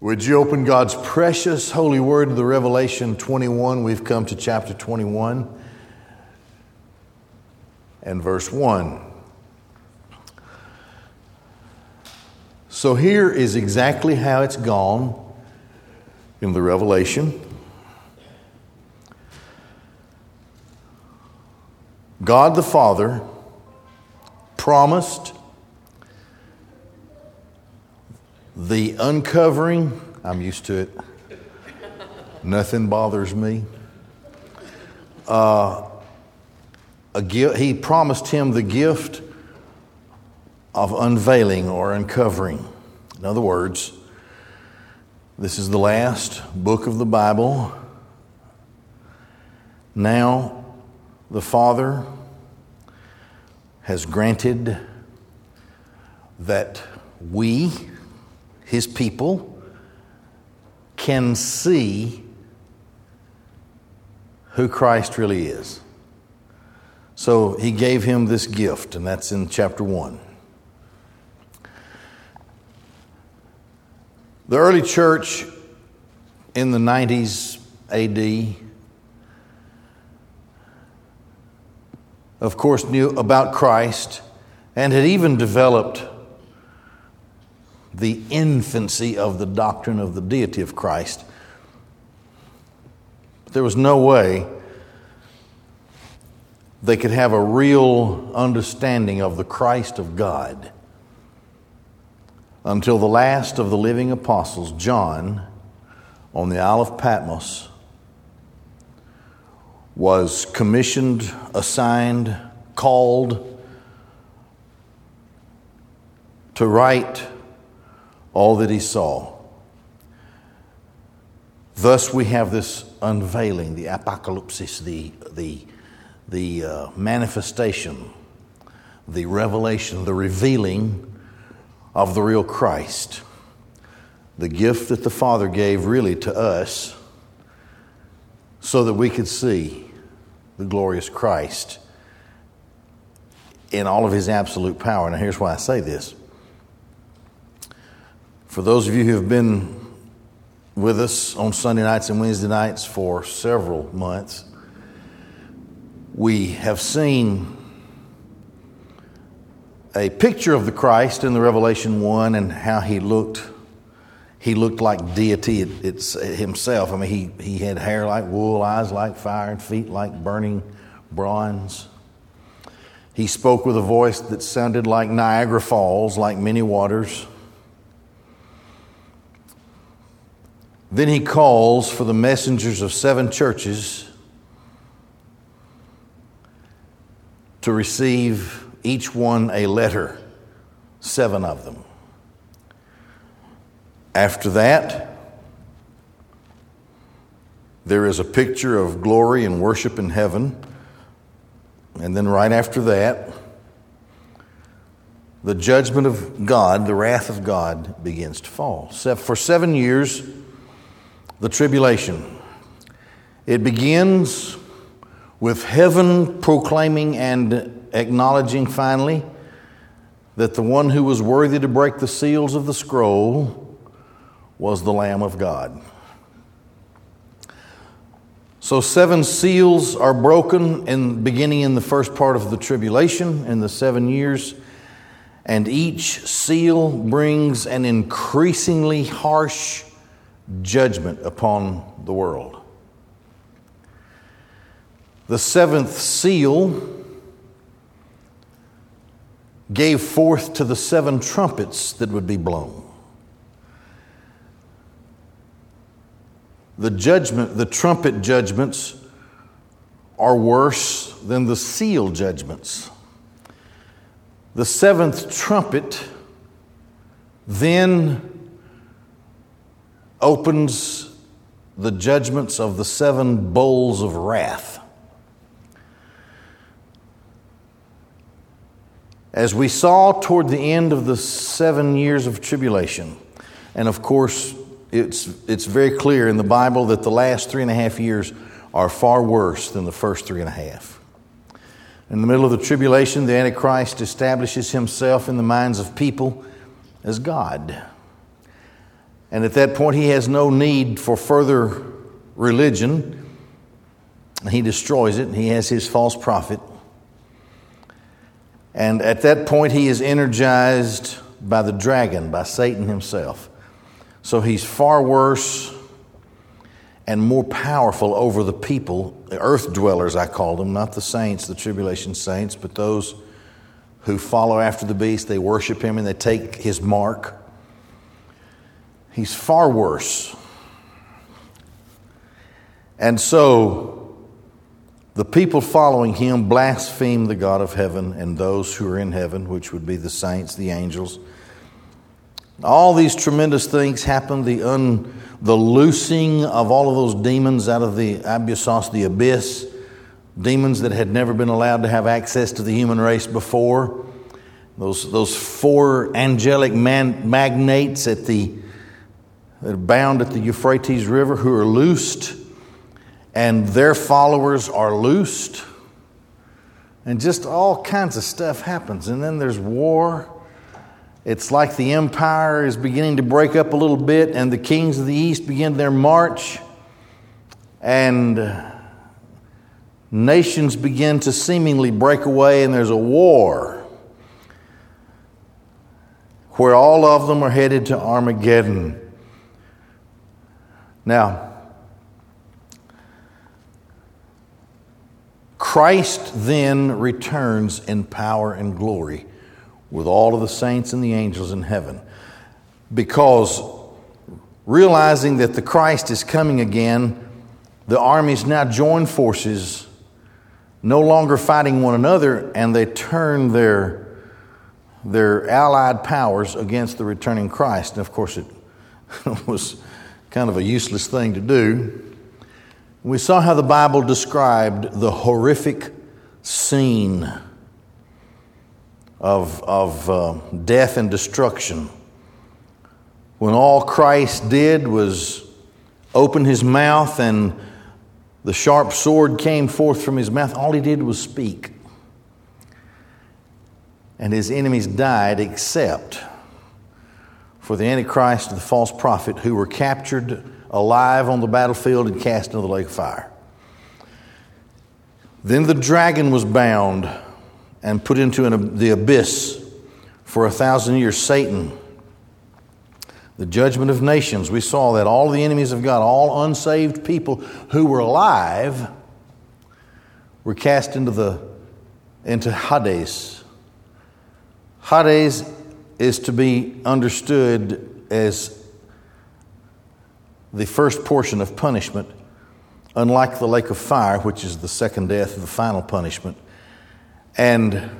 Would you open God's precious holy word to the Revelation 21? We've come to chapter 21 and verse 1. So here is exactly how it's gone in the Revelation. God the Father promised the uncovering, I'm used to it, nothing bothers me. Uh, a, he promised him the gift of unveiling or uncovering. In other words, this is the last book of the Bible. Now, the Father has granted that we, his people, can see who Christ really is. So he gave him this gift, and that's in chapter 1. The early church in the 90s AD, of course, knew about Christ and had even developed the infancy of the doctrine of the deity of Christ. There was no way they could have a real understanding of the Christ of God until the last of the living apostles, John, on the Isle of Patmos, was commissioned, assigned, called to write all that he saw. Thus, we have this unveiling, the apocalypse, the, the, the uh, manifestation, the revelation, the revealing of the real Christ. The gift that the Father gave really to us so that we could see the glorious Christ in all of his absolute power. Now, here's why I say this. For those of you who have been with us on Sunday nights and Wednesday nights for several months, we have seen a picture of the Christ in the Revelation 1 and how he looked. He looked like deity it's uh, himself. I mean, he, he had hair like wool, eyes like fire, and feet like burning bronze. He spoke with a voice that sounded like Niagara Falls, like many waters. Then he calls for the messengers of seven churches to receive each one a letter, seven of them. After that, there is a picture of glory and worship in heaven. And then, right after that, the judgment of God, the wrath of God, begins to fall. For seven years, the tribulation. It begins with heaven proclaiming and acknowledging finally that the one who was worthy to break the seals of the scroll was the Lamb of God. So, seven seals are broken in beginning in the first part of the tribulation in the seven years, and each seal brings an increasingly harsh judgment upon the world. The seventh seal gave forth to the seven trumpets that would be blown. The judgment, the trumpet judgments are worse than the seal judgments. The seventh trumpet then opens the judgments of the seven bowls of wrath. As we saw toward the end of the seven years of tribulation, and of course, it's, it's very clear in the Bible that the last three and a half years are far worse than the first three and a half. In the middle of the tribulation, the Antichrist establishes himself in the minds of people as God. And at that point, he has no need for further religion. He destroys it. He has his false prophet. And at that point, he is energized by the dragon, by Satan himself. So he's far worse and more powerful over the people, the earth dwellers, I call them, not the saints, the tribulation saints, but those who follow after the beast. They worship him and they take his mark. He's far worse. And so the people following him blaspheme the God of heaven and those who are in heaven, which would be the saints, the angels. All these tremendous things happen. The, un, the loosing of all of those demons out of the abyssos, the abyss, demons that had never been allowed to have access to the human race before. Those, those four angelic man, magnates at the, that are bound at the Euphrates River who are loosed, and their followers are loosed. And just all kinds of stuff happens. And then there's war it's like the empire is beginning to break up a little bit, and the kings of the east begin their march, and nations begin to seemingly break away, and there's a war where all of them are headed to Armageddon. Now, Christ then returns in power and glory with all of the saints and the angels in heaven. Because realizing that the Christ is coming again, the armies now join forces, no longer fighting one another, and they turn their, their allied powers against the returning Christ. And of course, it was kind of a useless thing to do. We saw how the Bible described the horrific scene of, of uh, death and destruction. When all Christ did was open his mouth and the sharp sword came forth from his mouth, all he did was speak. And his enemies died except for the Antichrist and the false prophet who were captured alive on the battlefield and cast into the lake of fire. Then the dragon was bound and put into an, the abyss for a thousand years. Satan, the judgment of nations, we saw that all the enemies of God, all unsaved people who were alive, were cast into the into Hades. Hades is to be understood as the first portion of punishment, unlike the lake of fire, which is the second death, the final punishment. And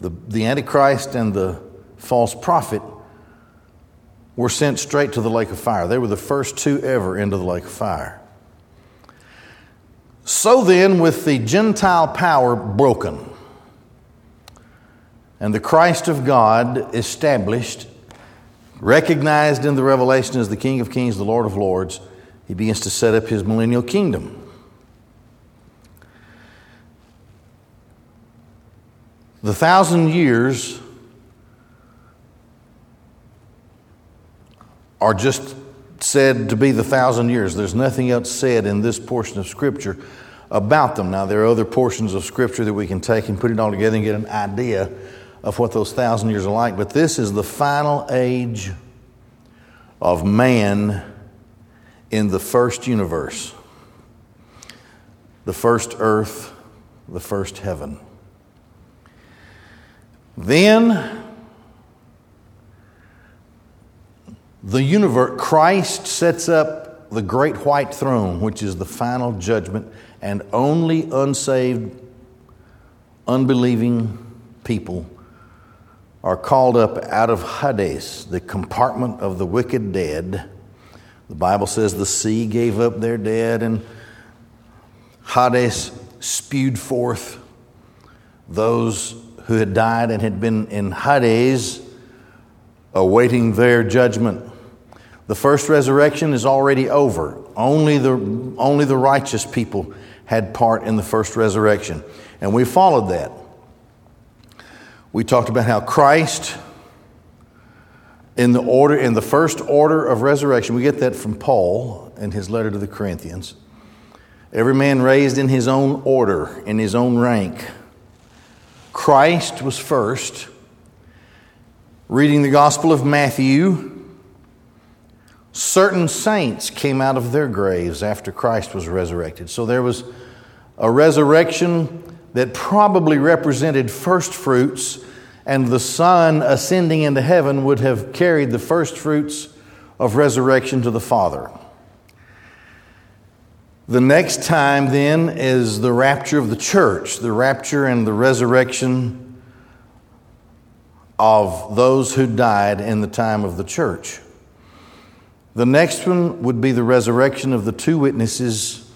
the, the Antichrist and the false prophet were sent straight to the lake of fire. They were the first two ever into the lake of fire. So then, with the Gentile power broken and the Christ of God established, recognized in the revelation as the King of Kings, the Lord of Lords, he begins to set up his millennial kingdom. The thousand years are just said to be the thousand years. There's nothing else said in this portion of Scripture about them. Now, there are other portions of Scripture that we can take and put it all together and get an idea of what those thousand years are like, but this is the final age of man in the first universe, the first earth, the first heaven. Then the universe, Christ sets up the great white throne, which is the final judgment, and only unsaved, unbelieving people are called up out of Hades, the compartment of the wicked dead. The Bible says the sea gave up their dead, and Hades spewed forth those who had died and had been in Hades awaiting their judgment. The first resurrection is already over. Only the, only the righteous people had part in the first resurrection. And we followed that. We talked about how Christ in the order in the first order of resurrection. We get that from Paul in his letter to the Corinthians. Every man raised in his own order, in his own rank. Christ was first. Reading the Gospel of Matthew, certain saints came out of their graves after Christ was resurrected. So there was a resurrection that probably represented first fruits, and the Son ascending into heaven would have carried the first fruits of resurrection to the Father. The next time, then, is the rapture of the church, the rapture and the resurrection of those who died in the time of the church. The next one would be the resurrection of the two witnesses.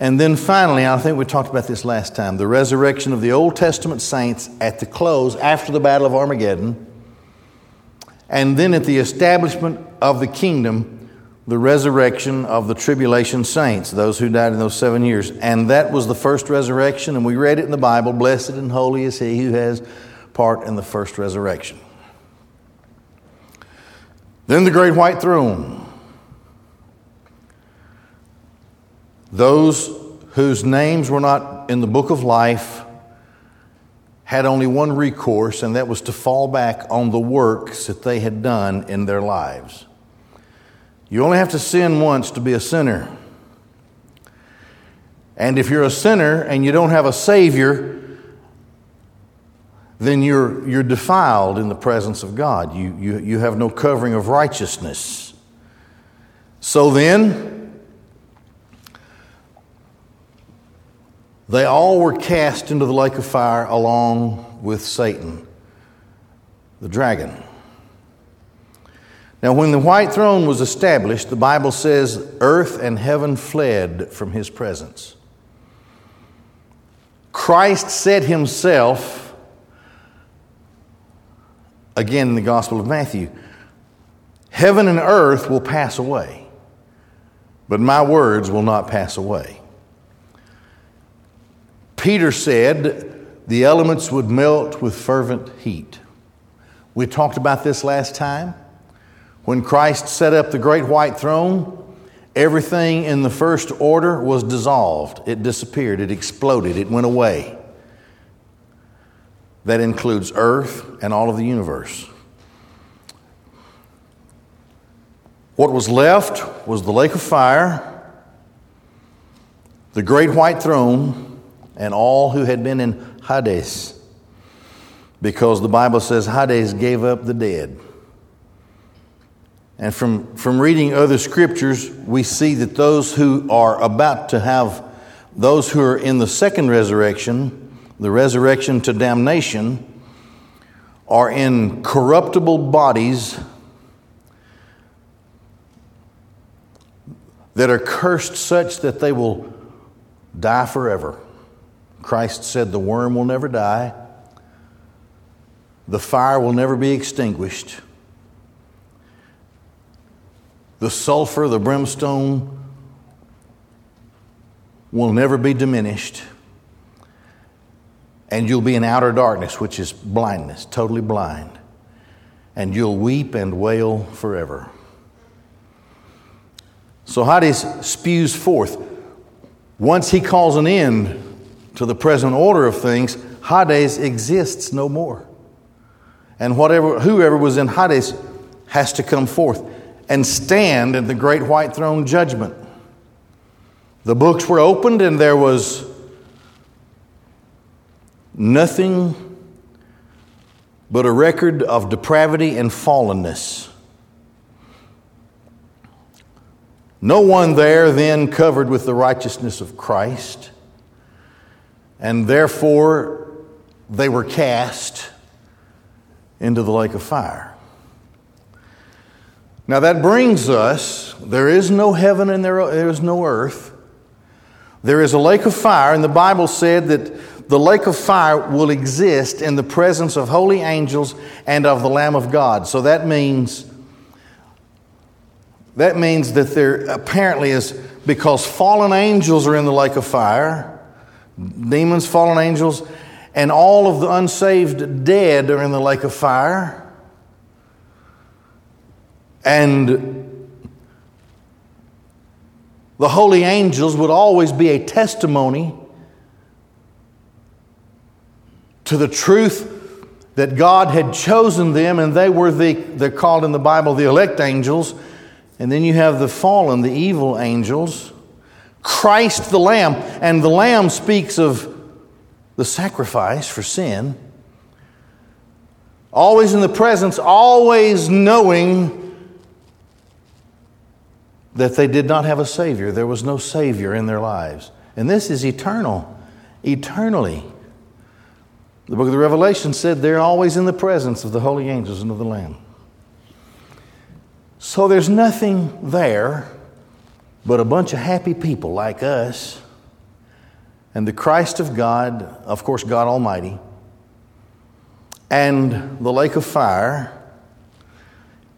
And then finally, I think we talked about this last time the resurrection of the Old Testament saints at the close after the Battle of Armageddon. And then at the establishment of the kingdom the resurrection of the tribulation saints, those who died in those seven years. And that was the first resurrection, and we read it in the Bible Blessed and holy is he who has part in the first resurrection. Then the great white throne. Those whose names were not in the book of life had only one recourse, and that was to fall back on the works that they had done in their lives. You only have to sin once to be a sinner. And if you're a sinner and you don't have a Savior, then you're, you're defiled in the presence of God. You, you, you have no covering of righteousness. So then, they all were cast into the lake of fire along with Satan, the dragon. Now, when the white throne was established, the Bible says earth and heaven fled from his presence. Christ said himself, again in the Gospel of Matthew, Heaven and earth will pass away, but my words will not pass away. Peter said the elements would melt with fervent heat. We talked about this last time. When Christ set up the great white throne, everything in the first order was dissolved. It disappeared, it exploded, it went away. That includes earth and all of the universe. What was left was the lake of fire, the great white throne, and all who had been in Hades. Because the Bible says Hades gave up the dead. And from, from reading other scriptures, we see that those who are about to have, those who are in the second resurrection, the resurrection to damnation, are in corruptible bodies that are cursed such that they will die forever. Christ said the worm will never die, the fire will never be extinguished the sulfur, the brimstone will never be diminished. And you'll be in outer darkness, which is blindness, totally blind. And you'll weep and wail forever. So Hades spews forth. Once he calls an end to the present order of things, Hades exists no more. And whatever, whoever was in Hades has to come forth and stand in the great white throne judgment. The books were opened, and there was nothing but a record of depravity and fallenness. No one there then covered with the righteousness of Christ, and therefore they were cast into the lake of fire. Now that brings us, there is no heaven and there, is no earth. There is a lake of fire, and the Bible said that the lake of fire will exist in the presence of holy angels and of the Lamb of God. So that means that means that there apparently is because fallen angels are in the lake of fire, demons, fallen angels, and all of the unsaved dead are in the lake of fire And the holy angels would always be a testimony to the truth that God had chosen them and they were the, they're called in the Bible the elect angels. And then you have the fallen, the evil angels. Christ the Lamb. And the Lamb speaks of the sacrifice for sin. Always in the presence, always knowing that they did not have a Savior. There was no Savior in their lives. And this is eternal, eternally. The book of the Revelation said they're always in the presence of the holy angels and of the Lamb. So there's nothing there but a bunch of happy people like us and the Christ of God, of course, God Almighty, and the lake of fire.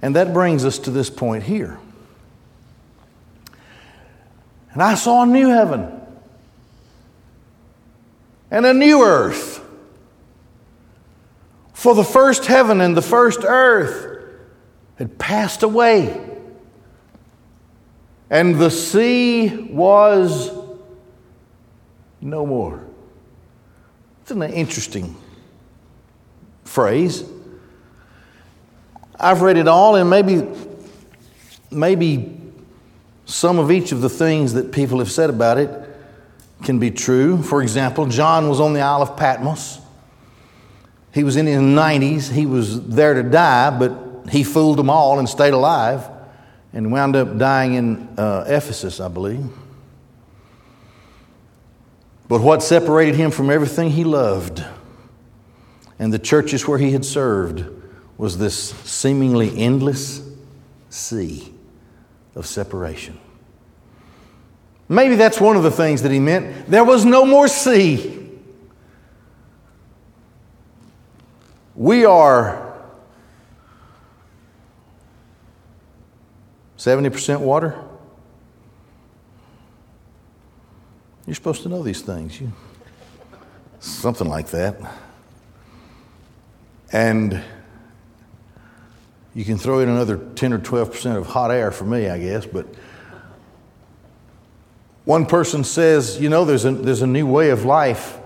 And that brings us to this point here. And I saw a new heaven and a new earth. For the first heaven and the first earth had passed away, and the sea was no more. Isn't that interesting phrase? I've read it all, and maybe, maybe some of each of the things that people have said about it can be true. For example, John was on the Isle of Patmos. He was in his 90s. He was there to die, but he fooled them all and stayed alive and wound up dying in uh, Ephesus, I believe. But what separated him from everything he loved and the churches where he had served was this seemingly endless sea of separation. Maybe that's one of the things that he meant. There was no more sea. We are 70% water. You're supposed to know these things. You, something like that. And you can throw in another 10 or 12% of hot air for me, I guess, but one person says, you know, there's a, there's a new way of life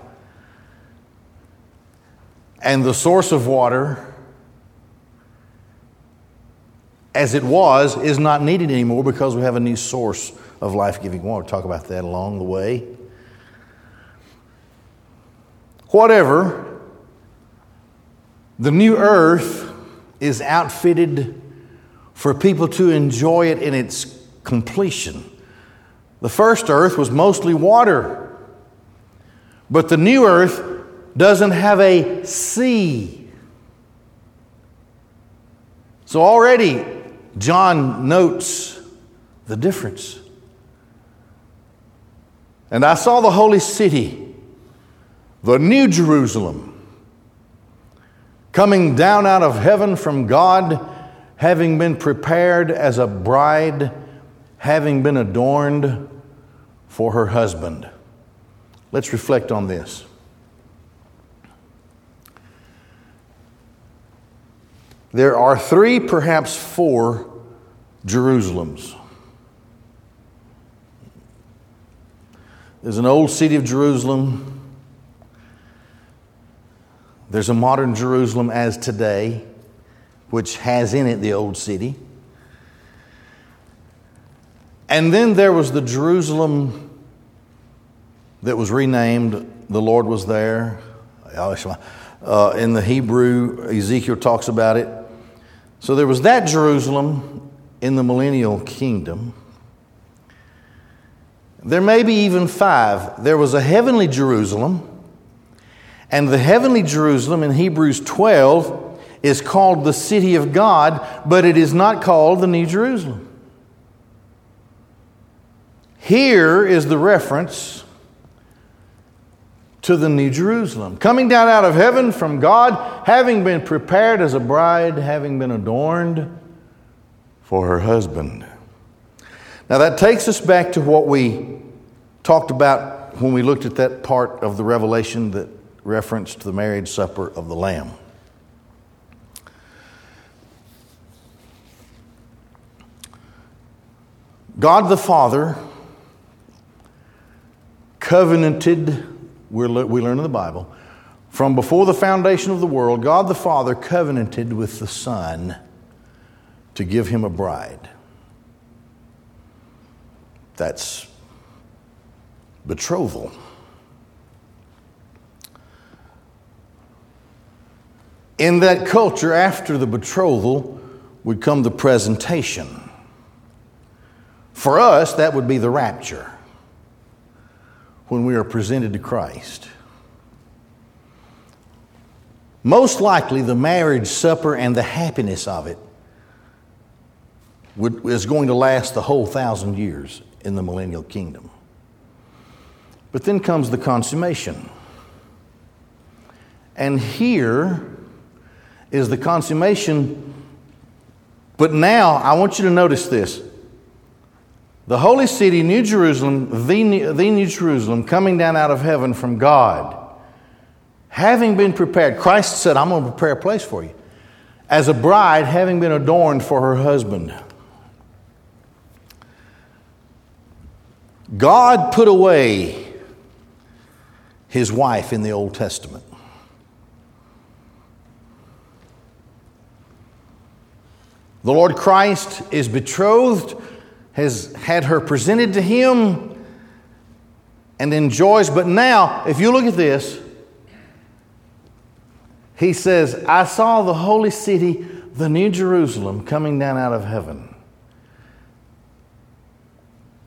and the source of water, as it was, is not needed anymore because we have a new source of life giving water. We'll talk about that along the way. Whatever, the new earth is outfitted for people to enjoy it in its completion. The first earth was mostly water, but the new earth doesn't have a sea. So already, John notes the difference. And I saw the holy city, the new Jerusalem, coming down out of heaven from God, having been prepared as a bride, having been adorned for her husband. Let's reflect on this. There are three, perhaps four Jerusalems. There's an old city of Jerusalem. There's a modern Jerusalem as today, which has in it the old city. And then there was the Jerusalem that was renamed, the Lord was there. Uh, in the Hebrew, Ezekiel talks about it. So there was that Jerusalem in the millennial kingdom. There may be even five. There was a heavenly Jerusalem, and the heavenly Jerusalem in Hebrews 12 is called the city of God, but it is not called the New Jerusalem. Here is the reference to the New Jerusalem, coming down out of heaven from God, having been prepared as a bride, having been adorned for her husband. Now that takes us back to what we talked about when we looked at that part of the revelation that referenced the marriage supper of the Lamb. God the Father covenanted, we learn in the Bible, from before the foundation of the world, God the Father covenanted with the Son to give him a bride. That's betrothal. In that culture, after the betrothal would come the presentation. For us, that would be the rapture when we are presented to Christ. Most likely, the marriage supper and the happiness of it would, is going to last the whole thousand years in the millennial kingdom. But then comes the consummation. And here is the consummation. But now, I want you to notice this. The holy city, New Jerusalem, the New, the New Jerusalem, coming down out of heaven from God, having been prepared, Christ said, I'm going to prepare a place for you. As a bride, having been adorned for her husband. God put away his wife in the Old Testament. The Lord Christ is betrothed, has had her presented to him, and enjoys. But now, if you look at this, he says, I saw the holy city, the New Jerusalem, coming down out of heaven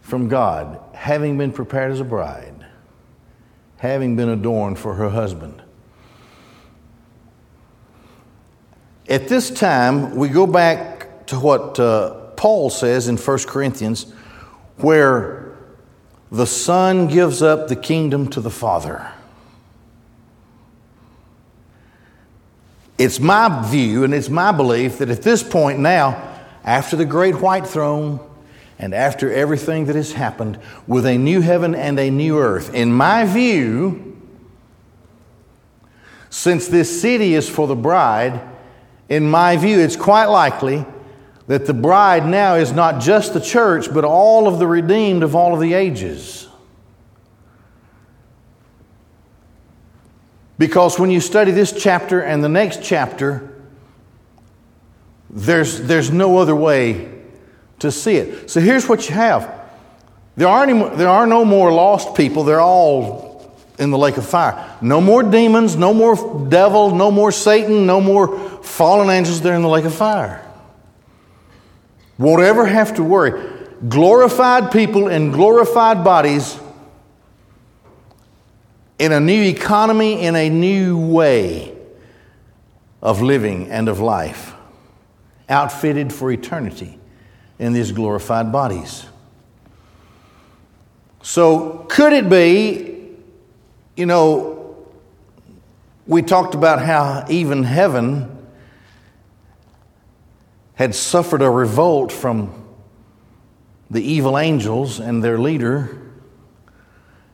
from God, having been prepared as a bride, having been adorned for her husband. At this time, we go back to what uh, Paul says in 1 Corinthians, where the Son gives up the kingdom to the Father. It's my view and it's my belief that at this point now, after the great white throne, and after everything that has happened with a new heaven and a new earth. In my view, since this city is for the bride, in my view, it's quite likely that the bride now is not just the church, but all of the redeemed of all of the ages. Because when you study this chapter and the next chapter, there's, there's no other way to see it. So here's what you have there are, any, there are no more lost people, they're all in the lake of fire. No more demons, no more devil, no more Satan, no more fallen angels, they're in the lake of fire. Won't ever have to worry. Glorified people in glorified bodies in a new economy, in a new way of living and of life, outfitted for eternity in these glorified bodies. So, could it be, you know, we talked about how even heaven had suffered a revolt from the evil angels and their leader,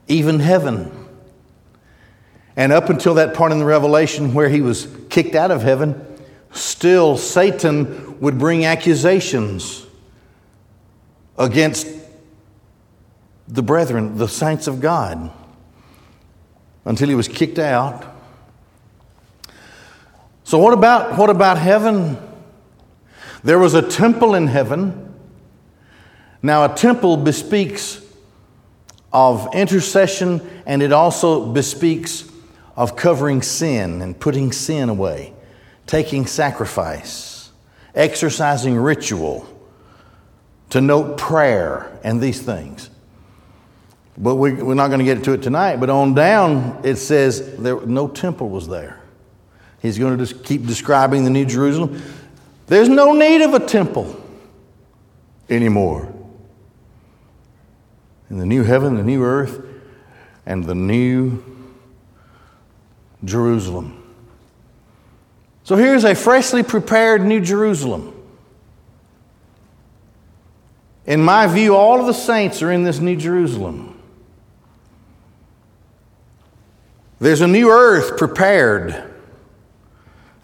even heaven. And up until that part in the Revelation where he was kicked out of heaven, still Satan would bring accusations against the brethren, the saints of God, until he was kicked out. So, what about, what about heaven? There was a temple in heaven. Now, a temple bespeaks of intercession and it also bespeaks of covering sin and putting sin away, taking sacrifice, exercising ritual to note prayer and these things. But we, are not going to get to it tonight. But on down, it says there no temple was there. He's going to just keep describing the New Jerusalem. There's no need of a temple anymore. In the new heaven, the new earth, and the new Jerusalem. So here's a freshly prepared New Jerusalem. In my view, all of the saints are in this New Jerusalem. There's a new earth prepared,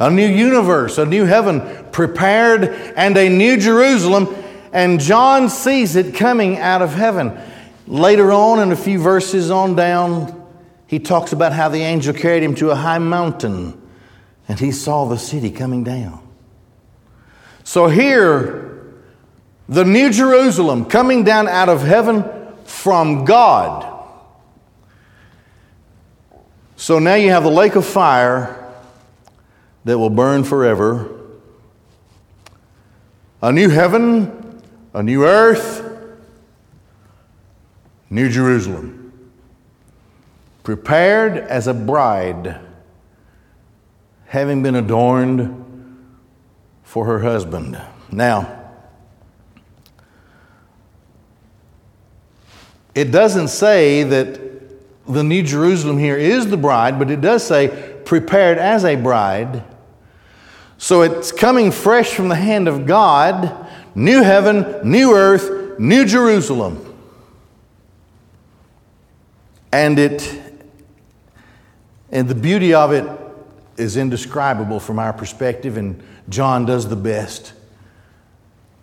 a new universe, a new heaven prepared, and a new Jerusalem. and John sees it coming out of heaven. Later on, in a few verses on down, he talks about how the angel carried him to a high mountain and he saw the city coming down. So here, the New Jerusalem coming down out of heaven from God. So now you have the lake of fire that will burn forever, a new heaven, a new earth, New Jerusalem, prepared as a bride, having been adorned for her husband. Now, it doesn't say that the New Jerusalem here is the bride, but it does say prepared as a bride. So it's coming fresh from the hand of God, new heaven, new earth, new Jerusalem. And it and the beauty of it is indescribable from our perspective, and John does the best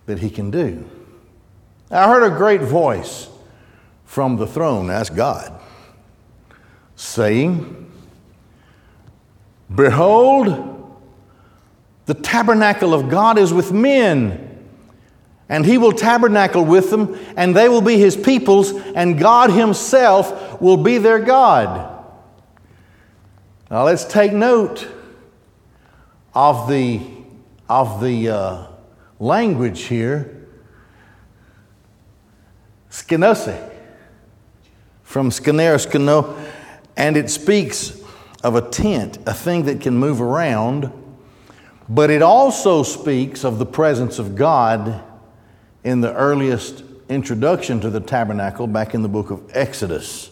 that he can do. I heard a great voice from the throne, that's God, saying, Behold, the tabernacle of God is with men and he will tabernacle with them, and they will be his peoples, and God himself will be their God. Now let's take note of the, of the uh, language here. Skenose, from skenero skeno, and it speaks of a tent, a thing that can move around, but it also speaks of the presence of God in the earliest introduction to the tabernacle back in the book of Exodus.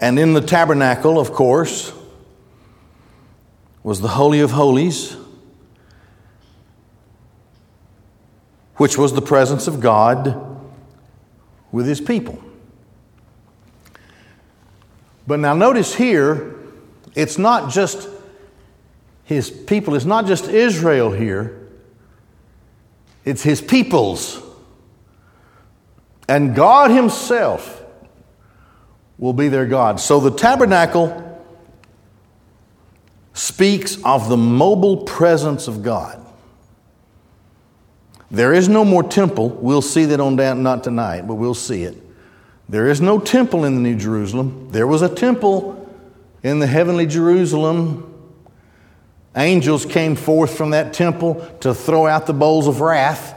And in the tabernacle, of course, was the Holy of Holies, which was the presence of God with his people. But now notice here, it's not just his people, it's not just Israel here it's his people's. And God himself will be their God. So the tabernacle speaks of the mobile presence of God. There is no more temple. We'll see that on down, not tonight, but we'll see it. There is no temple in the New Jerusalem. There was a temple in the heavenly Jerusalem Angels came forth from that temple to throw out the bowls of wrath.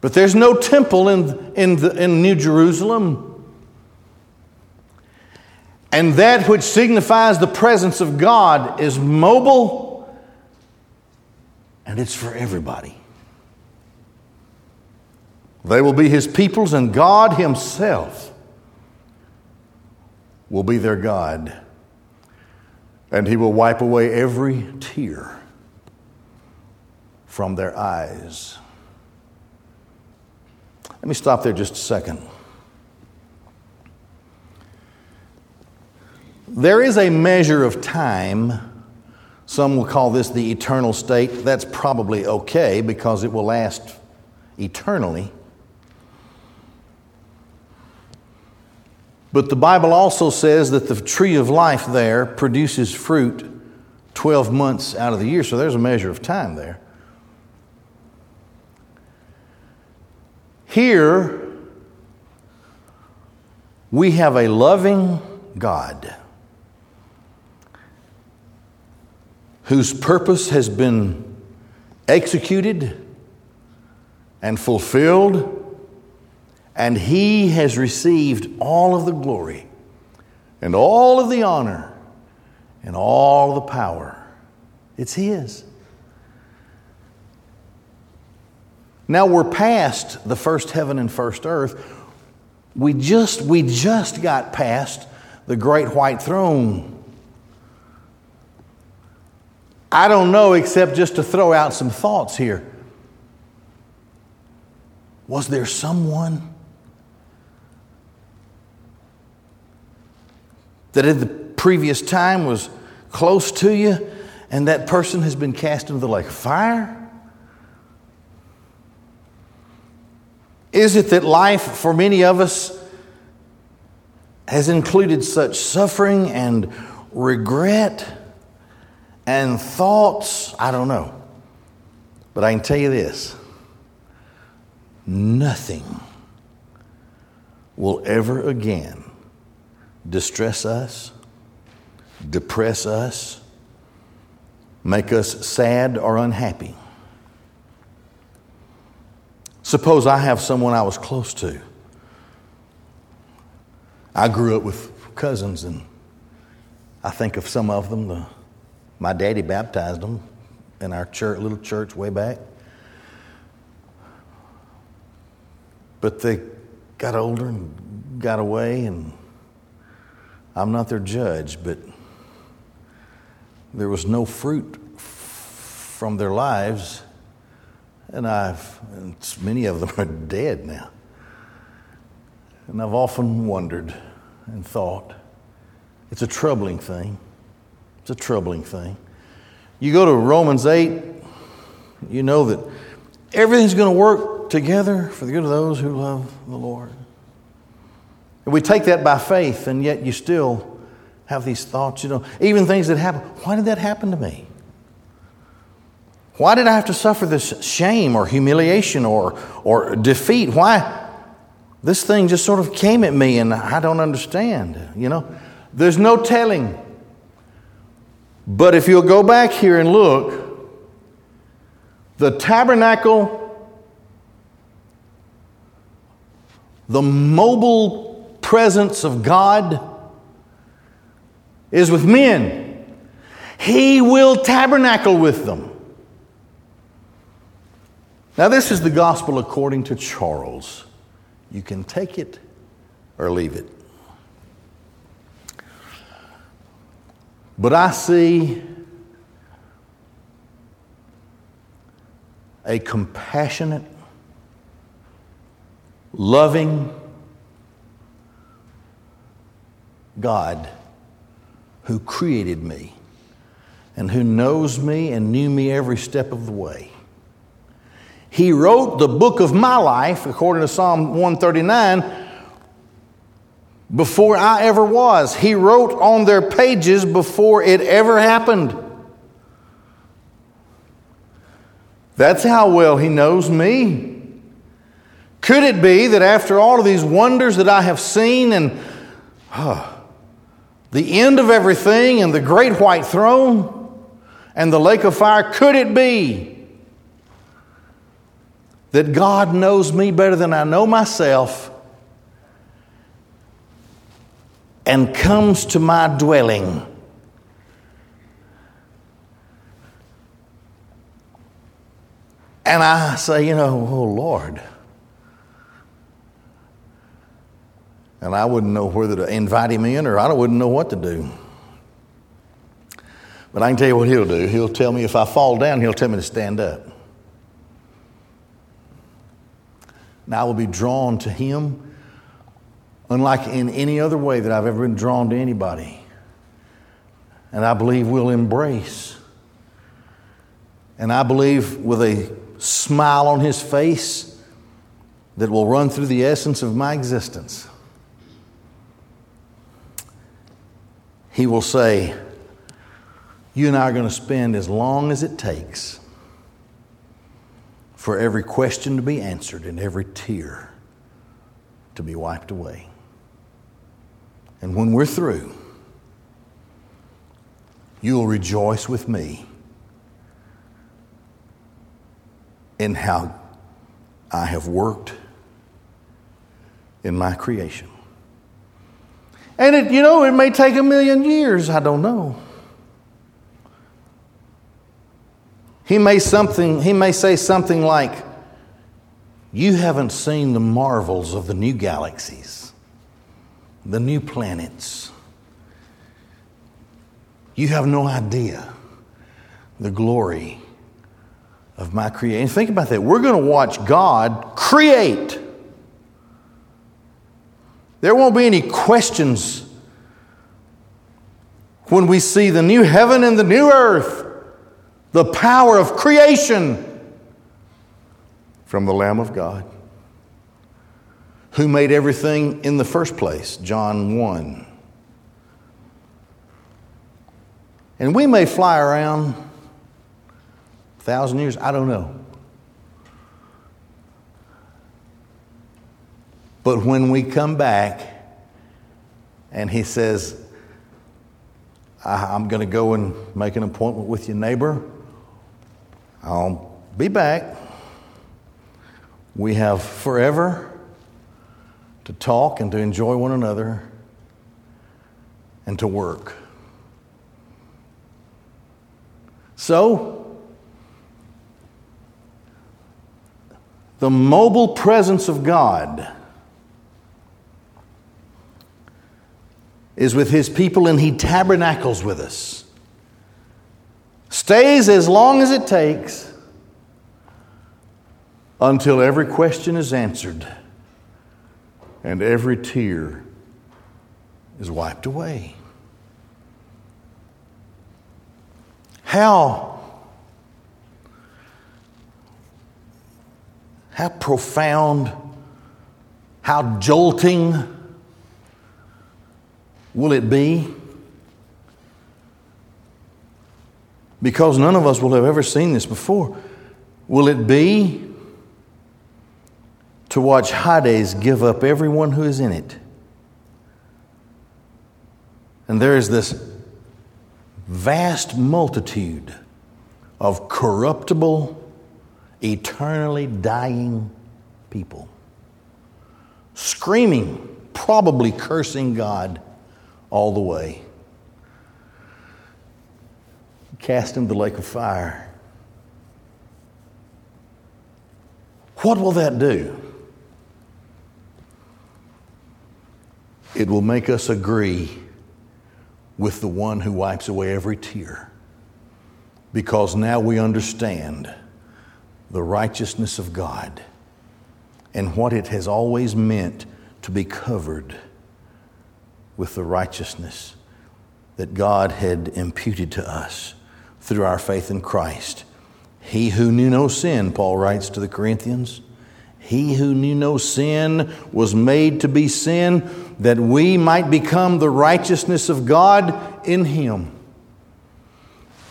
But there's no temple in, in, the, in New Jerusalem. And that which signifies the presence of God is mobile and it's for everybody. They will be his peoples, and God himself will be their God and he will wipe away every tear from their eyes. Let me stop there just a second. There is a measure of time. Some will call this the eternal state. That's probably okay because it will last eternally. But the Bible also says that the tree of life there produces fruit 12 months out of the year, so there's a measure of time there. Here, we have a loving God whose purpose has been executed and fulfilled and he has received all of the glory and all of the honor and all the power. It's his. Now we're past the first heaven and first earth. We just, we just got past the great white throne. I don't know, except just to throw out some thoughts here. Was there someone that at the previous time was close to you and that person has been cast into the lake of fire? Is it that life for many of us has included such suffering and regret and thoughts? I don't know. But I can tell you this nothing will ever again distress us, depress us, make us sad or unhappy. Suppose I have someone I was close to. I grew up with cousins, and I think of some of them. The, my daddy baptized them in our church, little church way back. But they got older and got away, and I'm not their judge, but there was no fruit from their lives and I've, and many of them are dead now. And I've often wondered and thought, it's a troubling thing. It's a troubling thing. You go to Romans 8, you know that everything's going to work together for the good of those who love the Lord. And we take that by faith, and yet you still have these thoughts, you know, even things that happen. Why did that happen to me? Why did I have to suffer this shame or humiliation or, or defeat? Why? This thing just sort of came at me and I don't understand. You know, there's no telling. But if you'll go back here and look, the tabernacle, the mobile presence of God is with men. He will tabernacle with them. Now, this is the gospel according to Charles. You can take it or leave it. But I see a compassionate, loving God who created me and who knows me and knew me every step of the way. He wrote the book of my life, according to Psalm 139, before I ever was. He wrote on their pages before it ever happened. That's how well He knows me. Could it be that after all of these wonders that I have seen and uh, the end of everything and the great white throne and the lake of fire, could it be that God knows me better than I know myself and comes to my dwelling. And I say, you know, oh Lord. And I wouldn't know whether to invite him in or I wouldn't know what to do. But I can tell you what he'll do. He'll tell me if I fall down, he'll tell me to stand up. and I will be drawn to Him, unlike in any other way that I've ever been drawn to anybody. And I believe we'll embrace. And I believe with a smile on His face that will run through the essence of my existence. He will say, You and I are going to spend as long as it takes for every question to be answered and every tear to be wiped away. And when we're through, you'll rejoice with me in how I have worked in my creation. And it, you know, it may take a million years, I don't know. He may, something, he may say something like, You haven't seen the marvels of the new galaxies, the new planets. You have no idea the glory of my creation. Think about that. We're going to watch God create. There won't be any questions when we see the new heaven and the new earth the power of creation from the Lamb of God. who made everything in the first place, John 1. And we may fly around a thousand years, I don't know. But when we come back and he says, I'm going to go and make an appointment with your neighbor, I'll be back. We have forever to talk and to enjoy one another and to work. So, the mobile presence of God is with his people and he tabernacles with us. Stays as long as it takes until every question is answered and every tear is wiped away. How, how profound, how jolting will it be? Because none of us will have ever seen this before. Will it be to watch Hades give up everyone who is in it? And there is this vast multitude of corruptible, eternally dying people, screaming, probably cursing God all the way. Cast into the lake of fire. What will that do? It will make us agree with the one who wipes away every tear because now we understand the righteousness of God and what it has always meant to be covered with the righteousness that God had imputed to us through our faith in Christ. He who knew no sin, Paul writes to the Corinthians, he who knew no sin was made to be sin that we might become the righteousness of God in him.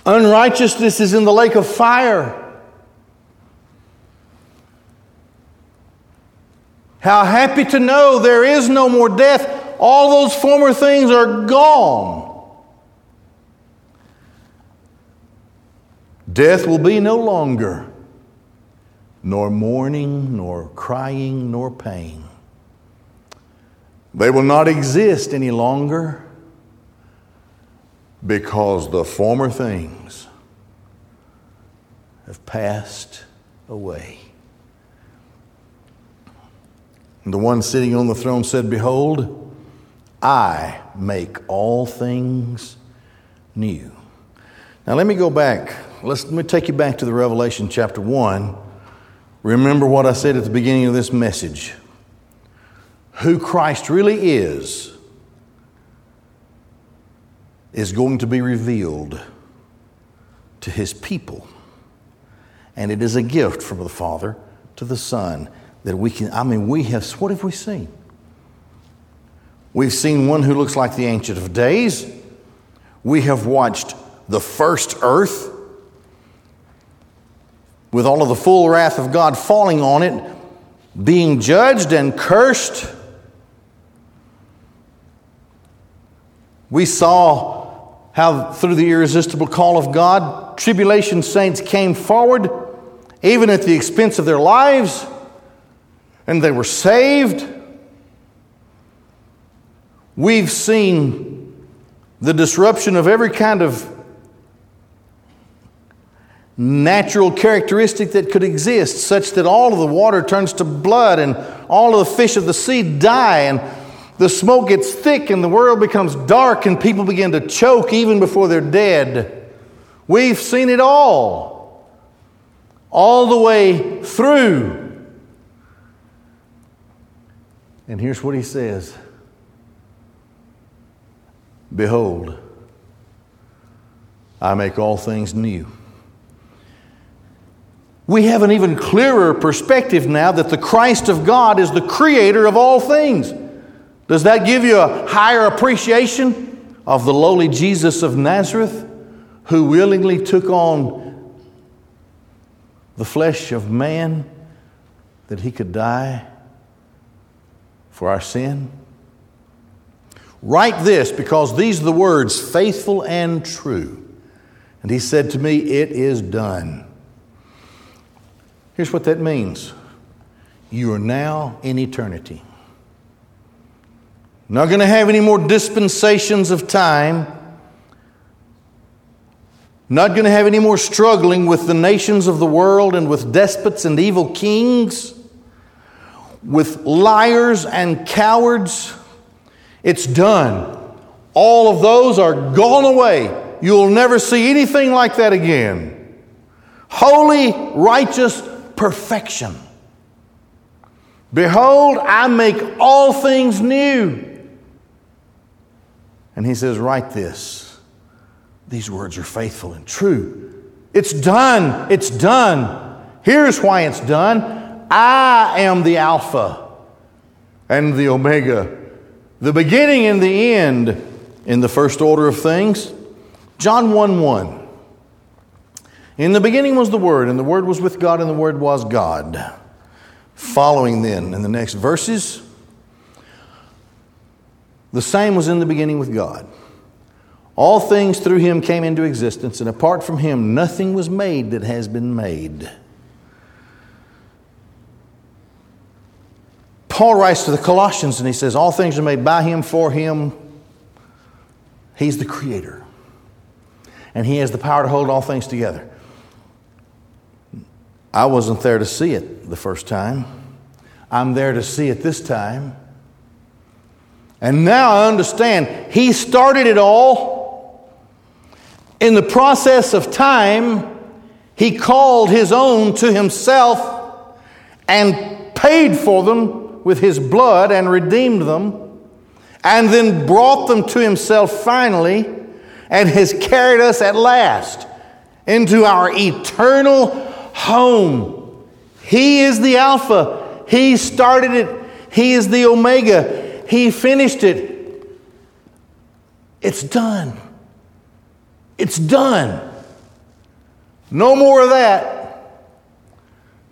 Unrighteousness is in the lake of fire. How happy to know there is no more death all those former things are gone. Death will be no longer, nor mourning, nor crying, nor pain. They will not exist any longer because the former things have passed away. And the one sitting on the throne said, Behold, I make all things new. Now, let me go back. Let's, let me take you back to the Revelation chapter 1. Remember what I said at the beginning of this message. Who Christ really is, is going to be revealed to his people. And it is a gift from the Father to the Son that we can, I mean, we have, what have we seen? We've seen one who looks like the Ancient of Days. We have watched the first earth with all of the full wrath of God falling on it, being judged and cursed. We saw how, through the irresistible call of God, tribulation saints came forward, even at the expense of their lives, and they were saved. We've seen the disruption of every kind of natural characteristic that could exist, such that all of the water turns to blood and all of the fish of the sea die, and the smoke gets thick and the world becomes dark, and people begin to choke even before they're dead. We've seen it all, all the way through. And here's what he says. Behold, I make all things new. we have an even clearer perspective now that the Christ of God is the creator of all things. Does that give you a higher appreciation of the lowly Jesus of Nazareth who willingly took on the flesh of man that he could die for our sin? Write this because these are the words faithful and true. And he said to me, It is done. Here's what that means you are now in eternity. Not going to have any more dispensations of time. Not going to have any more struggling with the nations of the world and with despots and evil kings, with liars and cowards. It's done. All of those are gone away. You'll never see anything like that again. Holy, righteous, perfection. Behold, I make all things new. And he says, Write this. These words are faithful and true. It's done. It's done. Here's why it's done I am the Alpha and the Omega, the beginning and the end in the first order of things. John 1 1. In the beginning was the Word, and the Word was with God, and the Word was God. Following then in the next verses, the same was in the beginning with God. All things through him came into existence, and apart from him, nothing was made that has been made. Paul writes to the Colossians and he says, All things are made by him, for him. He's the creator. And he has the power to hold all things together. I wasn't there to see it the first time. I'm there to see it this time. And now I understand He started it all. In the process of time, He called His own to Himself and paid for them with His blood and redeemed them, and then brought them to Himself finally, and has carried us at last into our eternal home. He is the Alpha. He started it. He is the Omega. He finished it. It's done. It's done. No more of that.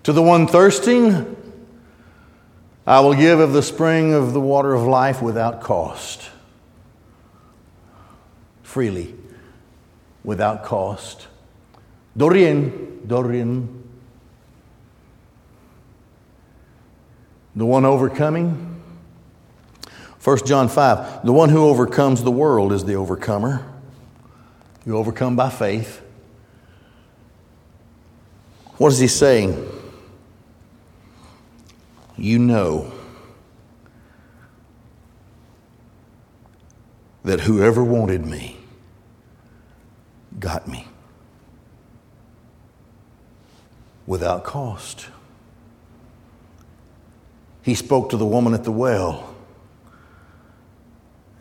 To the one thirsting, I will give of the spring of the water of life without cost. Freely, without cost. Dorean, Dorean. The one overcoming. 1 John 5. The one who overcomes the world is the overcomer. You overcome by faith. What is he saying? You know that whoever wanted me got me without cost. He spoke to the woman at the well.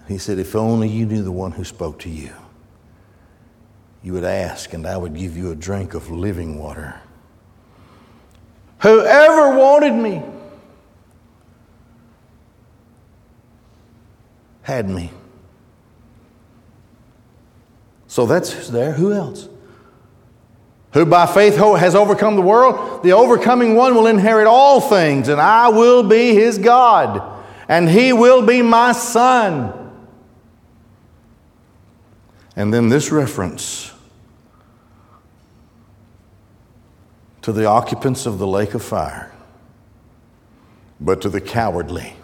He said, If only you knew the one who spoke to you, you would ask, and I would give you a drink of living water. Whoever wanted me had me. So that's there. Who else? who by faith has overcome the world, the overcoming one will inherit all things, and I will be his God, and he will be my son. And then this reference to the occupants of the lake of fire, but to the cowardly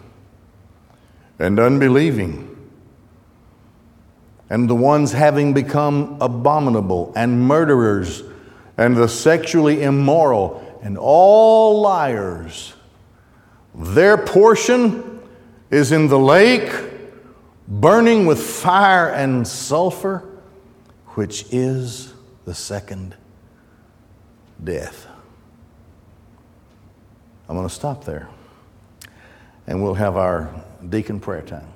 and unbelieving and the ones having become abominable and murderers and the sexually immoral and all liars. Their portion is in the lake, burning with fire and sulfur, which is the second death. I'm going to stop there, and we'll have our deacon prayer time.